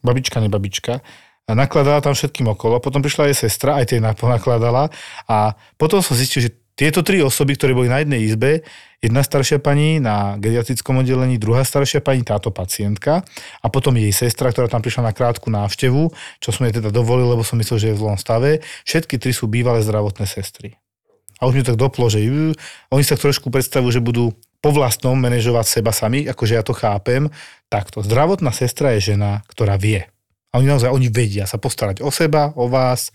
babička, nebabička, a nakladala tam všetkým okolo, potom prišla jej sestra, aj tej nakladala a potom som zistil, že tieto tri osoby, ktoré boli na jednej izbe, jedna staršia pani na geriatrickom oddelení, druhá staršia pani, táto pacientka a potom jej sestra, ktorá tam prišla na krátku návštevu, čo som jej teda dovolil, lebo som myslel, že je v zlom stave. Všetky tri sú bývalé zdravotné sestry. A už mi tak doplo, že jú, oni sa trošku predstavujú, že budú po vlastnom manažovať seba sami, akože ja to chápem. Takto. Zdravotná sestra je žena, ktorá vie. A oni naozaj, oni vedia sa postarať o seba, o vás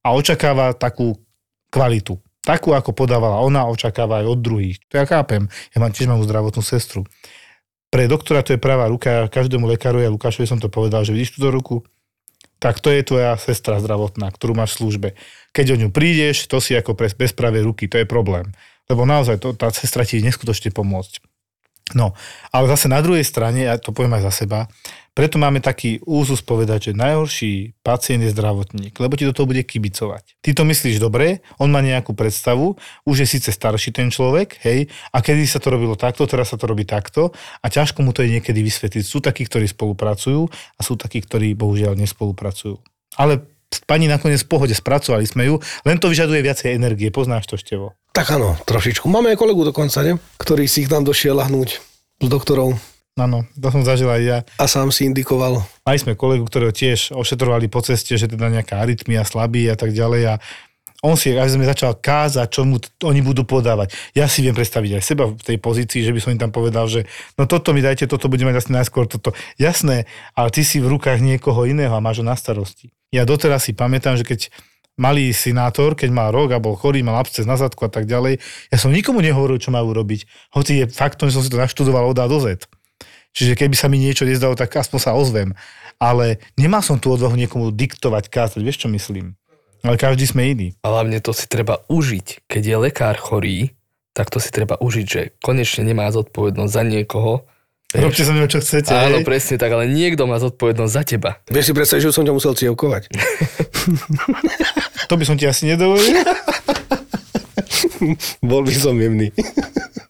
a očakáva takú kvalitu takú, ako podávala ona, očakáva aj od druhých. To ja chápem. Ja mám tiež mám zdravotnú sestru. Pre doktora to je pravá ruka, každému lekáru, ja Lukášovi som to povedal, že vidíš túto ruku, tak to je tvoja sestra zdravotná, ktorú máš v službe. Keď o ňu prídeš, to si ako pre bezpravej ruky, to je problém. Lebo naozaj to, tá sestra ti neskutočne pomôcť. No, ale zase na druhej strane, ja to poviem aj za seba, preto máme taký úzus povedať, že najhorší pacient je zdravotník, lebo ti do toho bude kibicovať. Ty to myslíš dobre, on má nejakú predstavu, už je síce starší ten človek, hej, a kedy sa to robilo takto, teraz sa to robí takto a ťažko mu to je niekedy vysvetliť. Sú takí, ktorí spolupracujú a sú takí, ktorí bohužiaľ nespolupracujú. Ale pani nakoniec v pohode spracovali sme ju, len to vyžaduje viacej energie, poznáš to števo. Tak áno, trošičku. Máme aj kolegu dokonca, ne? ktorý si ich tam došiel lahnúť s doktorov. Áno, to som zažil aj ja. A sám si indikoval. Aj sme kolegu, ktorého tiež ošetrovali po ceste, že teda nejaká arytmia, slabý a tak ďalej a on si, aj sme začal kázať, čo mu oni budú podávať. Ja si viem predstaviť aj seba v tej pozícii, že by som im tam povedal, že no toto mi dajte, toto budeme mať asi najskôr toto. Jasné, ale ty si v rukách niekoho iného a máš ho na starosti. Ja doteraz si pamätám, že keď malý sinátor, keď mal rok a bol chorý, mal absces na zadku a tak ďalej. Ja som nikomu nehovoril, čo majú robiť. Hoci je faktom, že som si to naštudoval od A do Z. Čiže keby sa mi niečo nezdalo, tak aspoň sa ozvem. Ale nemal som tú odvahu niekomu diktovať, kázať. Vieš, čo myslím? Ale každý sme iný. A hlavne to si treba užiť. Keď je lekár chorý, tak to si treba užiť, že konečne nemá zodpovednosť za niekoho, Robte sa mňa, čo chcete. Áno, presne tak, ale niekto má zodpovednosť za teba. Vieš si predstaviť, že som ťa musel cievkovať. *laughs* to by som ti asi nedovolil. *laughs* Bol by som jemný.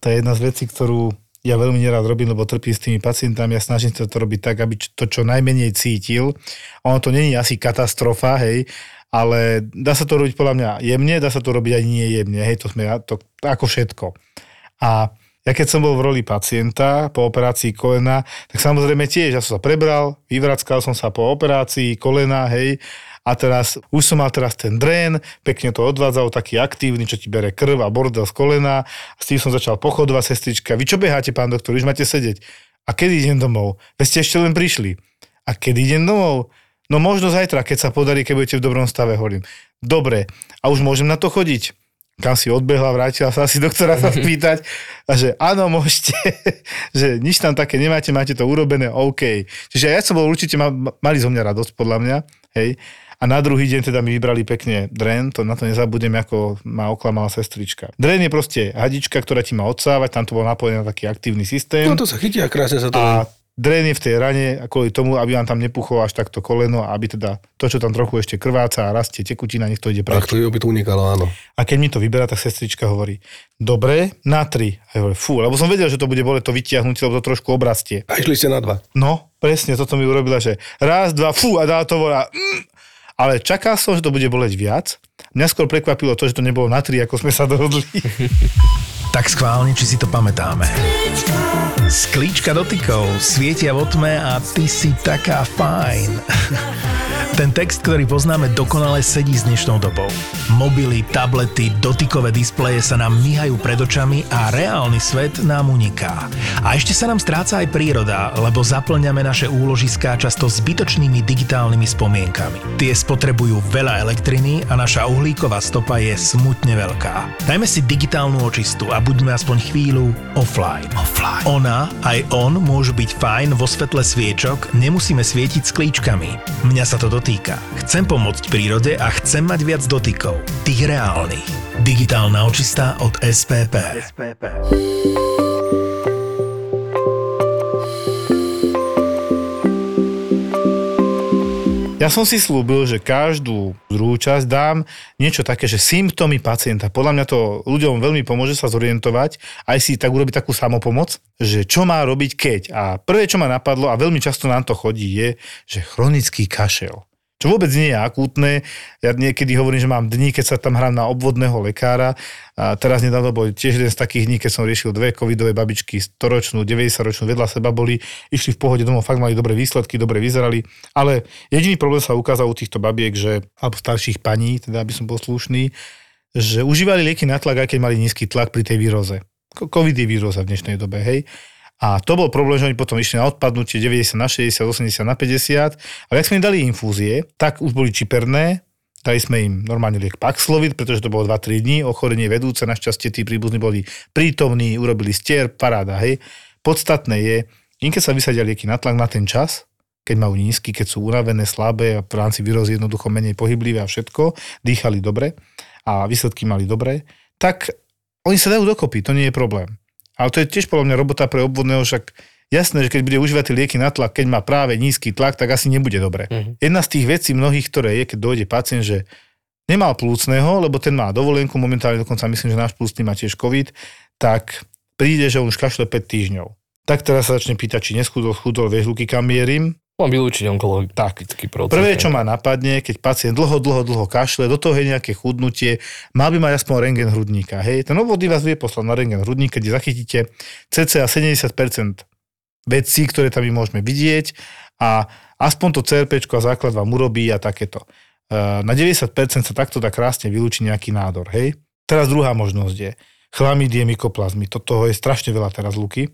to je jedna z vecí, ktorú ja veľmi nerád robím, lebo trpím s tými pacientami. Ja snažím sa to robiť tak, aby to čo najmenej cítil. Ono to není asi katastrofa, hej, ale dá sa to robiť podľa mňa jemne, dá sa to robiť aj nie jemne, hej, to sme to, ako všetko. A ja keď som bol v roli pacienta po operácii kolena, tak samozrejme tiež, ja som sa prebral, vyvrackal som sa po operácii kolena, hej, a teraz, už som mal teraz ten drén, pekne to odvádzal, taký aktívny, čo ti bere krv a bordel z kolena. A s tým som začal pochodovať, sestrička. Vy čo beháte, pán doktor, už máte sedieť. A kedy idem domov? Veď ste ešte len prišli. A kedy idem domov? No možno zajtra, keď sa podarí, keď budete v dobrom stave, hovorím. Dobre, a už môžem na to chodiť? kam si odbehla, vrátila sa asi doktora sa *laughs* spýtať a že áno, môžete, *laughs* že nič tam také nemáte, máte to urobené, OK. Čiže ja som bol určite, mali zo mňa radosť podľa mňa, hej. A na druhý deň teda mi vybrali pekne dren, to na to nezabudem, ako ma oklamala sestrička. Dren je proste hadička, ktorá ti má odsávať, tam to bol napojený na taký aktívny systém. No to sa chytí a krásne sa to... A dren je v tej rane a kvôli tomu, aby vám tam nepuchlo až takto koleno, aby teda to, čo tam trochu ešte krváca a rastie tekutina, nech to ide preč. Tak to by to unikalo, áno. A keď mi to vyberá, tak sestrička hovorí, dobre, na tri. A ja hovorím, fú, lebo som vedel, že to bude bole to vytiahnuť, lebo to trošku obrastie. A išli ste na dva. No, presne, toto mi urobila, že raz, dva, fú, a dá to volá. Mm. Ale čakal som, že to bude boleť viac. Mňa skôr prekvapilo to, že to nebolo na tri, ako sme sa dohodli. *laughs* tak schválne, či si to pamätáme. Sklíčka dotykov, svietia v tme a ty si taká fajn. Ten text, ktorý poznáme, dokonale sedí s dnešnou dobou. Mobily, tablety, dotykové displeje sa nám myhajú pred očami a reálny svet nám uniká. A ešte sa nám stráca aj príroda, lebo zaplňame naše úložiská často zbytočnými digitálnymi spomienkami. Tie spotrebujú veľa elektriny a naša uhlíková stopa je smutne veľká. Dajme si digitálnu očistu a buďme aspoň chvíľu offline. offline. Ona aj on môžu byť fajn vo svetle sviečok, nemusíme svietiť s klíčkami. Mňa sa to dotýka. Chcem pomôcť prírode a chcem mať viac dotykov. Tých reálnych. Digitálna očistá od SPP. SPP. Ja som si slúbil, že každú druhú časť dám niečo také, že symptómy pacienta. Podľa mňa to ľuďom veľmi pomôže sa zorientovať, aj si tak urobiť takú samopomoc, že čo má robiť keď. A prvé, čo ma napadlo, a veľmi často nám to chodí, je, že chronický kašel. Čo vôbec nie je akútne. Ja niekedy hovorím, že mám dní, keď sa tam hrám na obvodného lekára. A teraz nedávno bol tiež jeden z takých dní, keď som riešil dve covidové babičky, 100-ročnú, 90-ročnú, vedľa seba boli, išli v pohode domov, fakt mali dobré výsledky, dobre vyzerali. Ale jediný problém sa ukázal u týchto babiek, že, alebo starších paní, teda aby som bol slušný, že užívali lieky na tlak, aj keď mali nízky tlak pri tej výroze. Covid je výroza v dnešnej dobe, hej. A to bol problém, že oni potom išli na odpadnutie 90 na 60, 80 na 50. Ale ak sme im dali infúzie, tak už boli čiperné, dali sme im normálne liek Paxlovid, pretože to bolo 2-3 dní, ochorenie vedúce, našťastie tí príbuzní boli prítomní, urobili stier, paráda, hej. Podstatné je, im keď sa vysadia lieky na tlak na ten čas, keď majú nízky, keď sú unavené, slabé a v rámci výrozy jednoducho menej pohyblivé a všetko, dýchali dobre a výsledky mali dobre, tak oni sa dajú dokopy, to nie je problém. Ale to je tiež podľa mňa robota pre obvodného, však jasné, že keď bude užívať tie lieky na tlak, keď má práve nízky tlak, tak asi nebude dobre. Uh-huh. Jedna z tých vecí mnohých, ktoré je, keď dojde pacient, že nemal plúcneho, lebo ten má dovolenku, momentálne dokonca myslím, že náš plúcný má tiež COVID, tak príde, že on už kašle 5 týždňov. Tak teraz sa začne pýtať, či neschudol, schudol, vieš, Luky, kam mierim? Mám vylúčiť onkologický proces. Prvé, čo ma napadne, keď pacient dlho, dlho, dlho kašle, do toho je nejaké chudnutie, mal by mať aspoň rengen hrudníka. Hej? Ten obvodný vás vie poslať na rengen hrudník, keď zachytíte cca 70% vecí, ktoré tam my môžeme vidieť a aspoň to CRP a základ vám urobí a takéto. E, na 90% sa takto dá krásne vylúčiť nejaký nádor. Hej? Teraz druhá možnosť je chlamydie, mykoplazmy. Toto je strašne veľa teraz, Luky.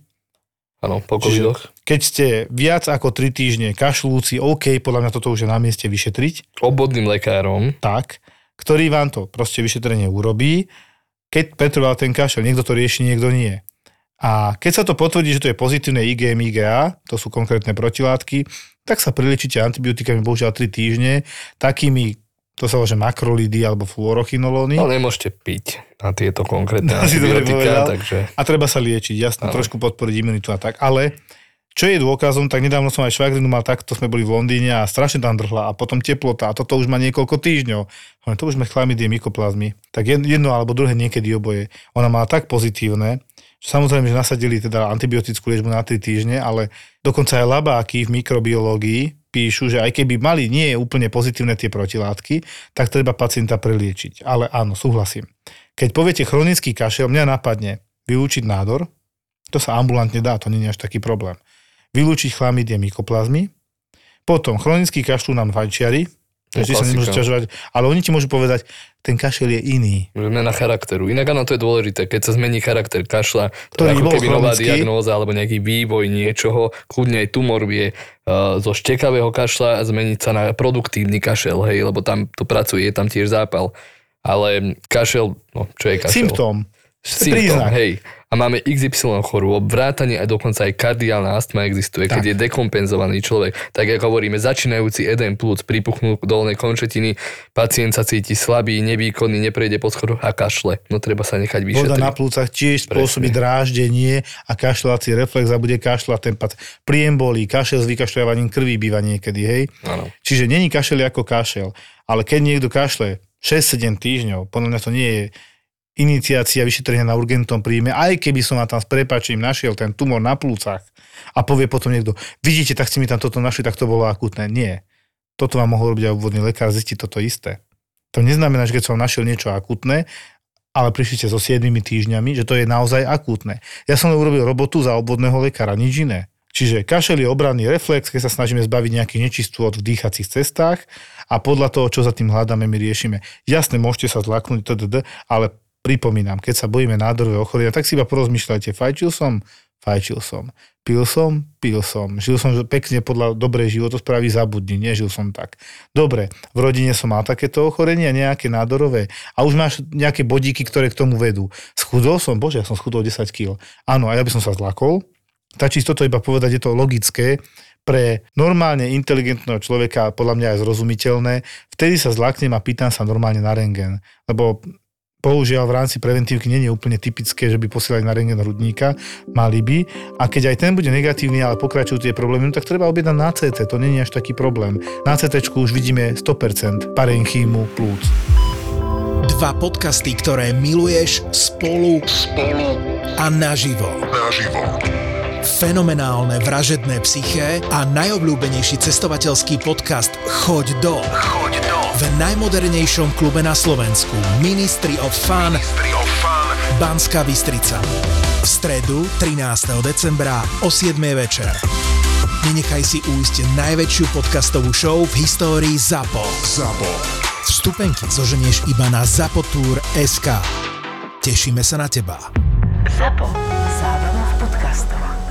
Áno, po covidoch. Keď ste viac ako 3 týždne kašľúci, OK, podľa mňa toto už je na mieste vyšetriť. Obvodným lekárom. Tak, ktorý vám to proste vyšetrenie urobí. Keď pretrval ten kašel, niekto to rieši, niekto nie. A keď sa to potvrdí, že to je pozitívne IgM, IgA, to sú konkrétne protilátky, tak sa prilečíte antibiotikami bohužiaľ 3 týždne, takými to sa volá, že makrolidy alebo fluorochinolóny. No nemôžete piť na tieto konkrétne *laughs* antibiotika, takže... A treba sa liečiť, jasno, no. trošku podporiť imunitu a tak, ale čo je dôkazom, tak nedávno som aj švagrinu mal takto, sme boli v Londýne a strašne tam drhla a potom teplota a toto už má niekoľko týždňov. Ale to už sme chlamydie mykoplazmy. Tak jedno alebo druhé niekedy oboje. Ona mala tak pozitívne, že samozrejme, že nasadili teda antibiotickú liečbu na 3 týždne, ale dokonca aj labáky v mikrobiológii píšu, že aj keby mali nie úplne pozitívne tie protilátky, tak treba pacienta preliečiť. Ale áno, súhlasím. Keď poviete chronický kašel, mňa napadne vylúčiť nádor, to sa ambulantne dá, to nie je až taký problém. Vylúčiť chlamydie mykoplazmy, potom chronický kašľú nám fajčiari, Takže sa nemôžu ťažovať, ale oni ti môžu povedať, ten kašel je iný. Zmena charakteru. Inak áno, to je dôležité. Keď sa zmení charakter kašla, to, je ako keby nová diagnóza alebo nejaký vývoj niečoho, kľudne aj tumor vie uh, zo štekavého kašla zmeniť sa na produktívny kašel, hej, lebo tam to pracuje, je tam tiež zápal. Ale kašel, no čo je kašel? Symptóm. Symptóm, hej a máme XY chorôb, vrátanie a dokonca aj kardiálna astma existuje, tak. keď je dekompenzovaný človek. Tak ako hovoríme, začínajúci jeden plúc pripuchnú dolnej končetiny, pacient sa cíti slabý, nevýkonný, neprejde po schodoch a kašle. No treba sa nechať vyšetriť. Voda na plúcach tiež spôsobí dráždenie a kašľovací reflex a bude kašľať ten pacient. Príjem bolí, kašel s vykašľovaním krvi býva niekedy, hej. Ano. Čiže není kašel ako kašel, ale keď niekto kašle 6-7 týždňov, podľa mňa to nie je iniciácia vyšetrenia na urgentnom príjme, aj keby som ma tam s prepačím našiel ten tumor na plúcach a povie potom niekto, vidíte, tak ste mi tam toto našli, tak to bolo akutné. Nie. Toto vám mohol robiť aj obvodný lekár, zistiť toto isté. To neznamená, že keď som našiel niečo akutné, ale prišli ste so 7 týždňami, že to je naozaj akútne. Ja som urobil robotu za obvodného lekára, nič iné. Čiže kašel je obranný reflex, keď sa snažíme zbaviť nejakých nečistôt v dýchacích cestách a podľa toho, čo za tým hľadáme, my riešime. Jasne, môžete sa zlaknúť, ale Pripomínam, keď sa bojíme nádorového ochorenia, tak si iba porozmýšľajte, fajčil som, fajčil som, pil som, pil som, žil som pekne podľa dobrej životosprávy, zabudni, nežil som tak. Dobre, v rodine som mal takéto ochorenia, nejaké nádorové a už máš nejaké bodíky, ktoré k tomu vedú. Schudol som, bože, ja som schudol 10 kg. Áno, a ja by som sa zlakol. Tá čisto to iba povedať, je to logické, pre normálne inteligentného človeka podľa mňa je zrozumiteľné, vtedy sa zlaknem a pýtam sa normálne na rengen. Lebo Bohužiaľ v rámci preventívky nie je úplne typické, že by posielali na rengen hrudníka, mali by. A keď aj ten bude negatívny, ale pokračujú tie problémy, no tak treba objednať na CT, to nie je až taký problém. Na CT už vidíme 100% parenchýmu plúc. Dva podcasty, ktoré miluješ spolu, spolu a naživo. Naživo fenomenálne vražedné psyché a najobľúbenejší cestovateľský podcast Choď do. Choď do v najmodernejšom klube na Slovensku Ministry of Fun, Ministry of Fun. Banská Bystrica. V stredu 13. decembra o 7. večer. Nenechaj si újsť najväčšiu podcastovú show v histórii ZAPO. ZAPO. Vstupenky zoženieš iba na zapotur.sk. Tešíme sa na teba. ZAPO. Zábrná v podcastovách.